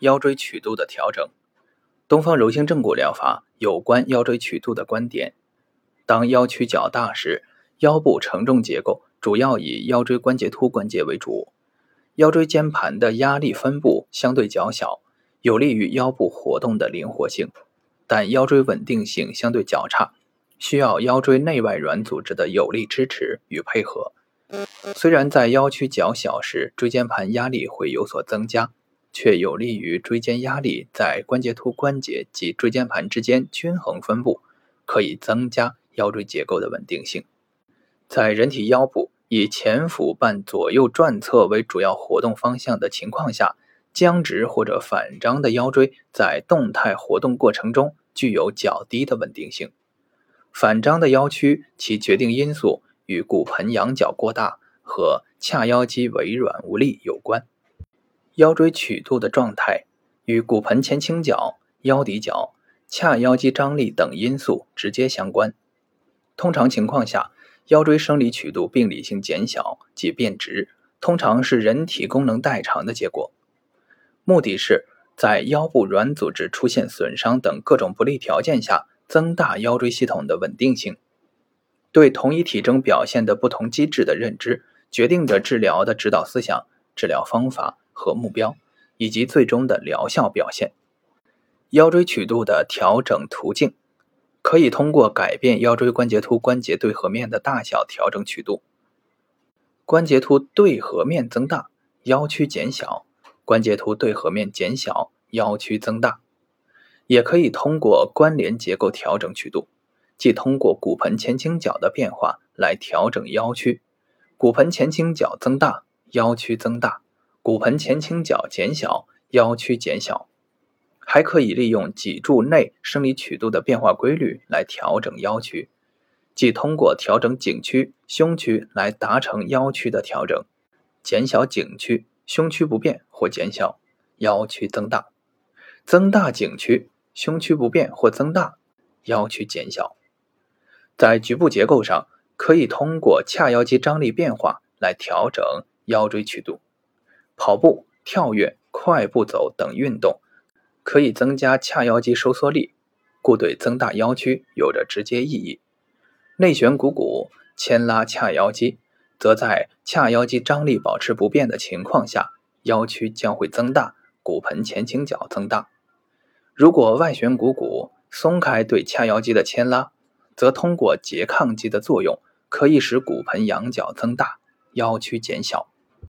腰椎曲度的调整。东方柔性正骨疗法有关腰椎曲度的观点：当腰曲较大时，腰部承重结构主要以腰椎关节突关节为主，腰椎间盘的压力分布相对较小，有利于腰部活动的灵活性，但腰椎稳定性相对较差，需要腰椎内外软组织的有力支持与配合。虽然在腰曲较小时，椎间盘压力会有所增加，却有利于椎间压力在关节突关节及椎间盘之间均衡分布，可以增加腰椎结构的稳定性。在人体腰部以前俯伴左右转侧为主要活动方向的情况下，僵直或者反张的腰椎在动态活动过程中具有较低的稳定性。反张的腰曲，其决定因素。与骨盆仰角过大和髂腰肌微软无力有关。腰椎曲度的状态与骨盆前倾角、腰骶角、髂腰肌张力等因素直接相关。通常情况下，腰椎生理曲度病理性减小及变直，通常是人体功能代偿的结果。目的是在腰部软组织出现损伤等各种不利条件下，增大腰椎系统的稳定性。对同一体征表现的不同机制的认知，决定着治疗的指导思想、治疗方法和目标，以及最终的疗效表现。腰椎曲度的调整途径，可以通过改变腰椎关节突关节对合面的大小调整曲度。关节突对合面增大，腰曲减小；关节突对合面减小，腰曲增大。也可以通过关联结构调整曲度。即通过骨盆前倾角的变化来调整腰曲，骨盆前倾角增大，腰曲增大；骨盆前倾角减小，腰曲减小。还可以利用脊柱内生理曲度的变化规律来调整腰曲，即通过调整颈屈、胸屈来达成腰曲的调整，减小颈屈，胸屈不变或减小，腰曲增大；增大颈屈，胸屈不变或增大，腰曲减小。在局部结构上，可以通过髂腰肌张力变化来调整腰椎曲度。跑步、跳跃、快步走等运动可以增加髂腰肌收缩力，故对增大腰曲有着直接意义。内旋股骨牵拉髂腰肌，则在髂腰肌张力保持不变的情况下，腰曲将会增大，骨盆前倾角增大。如果外旋股骨松开对髂腰肌的牵拉，则通过拮抗肌的作用，可以使骨盆仰角增大，腰曲减小。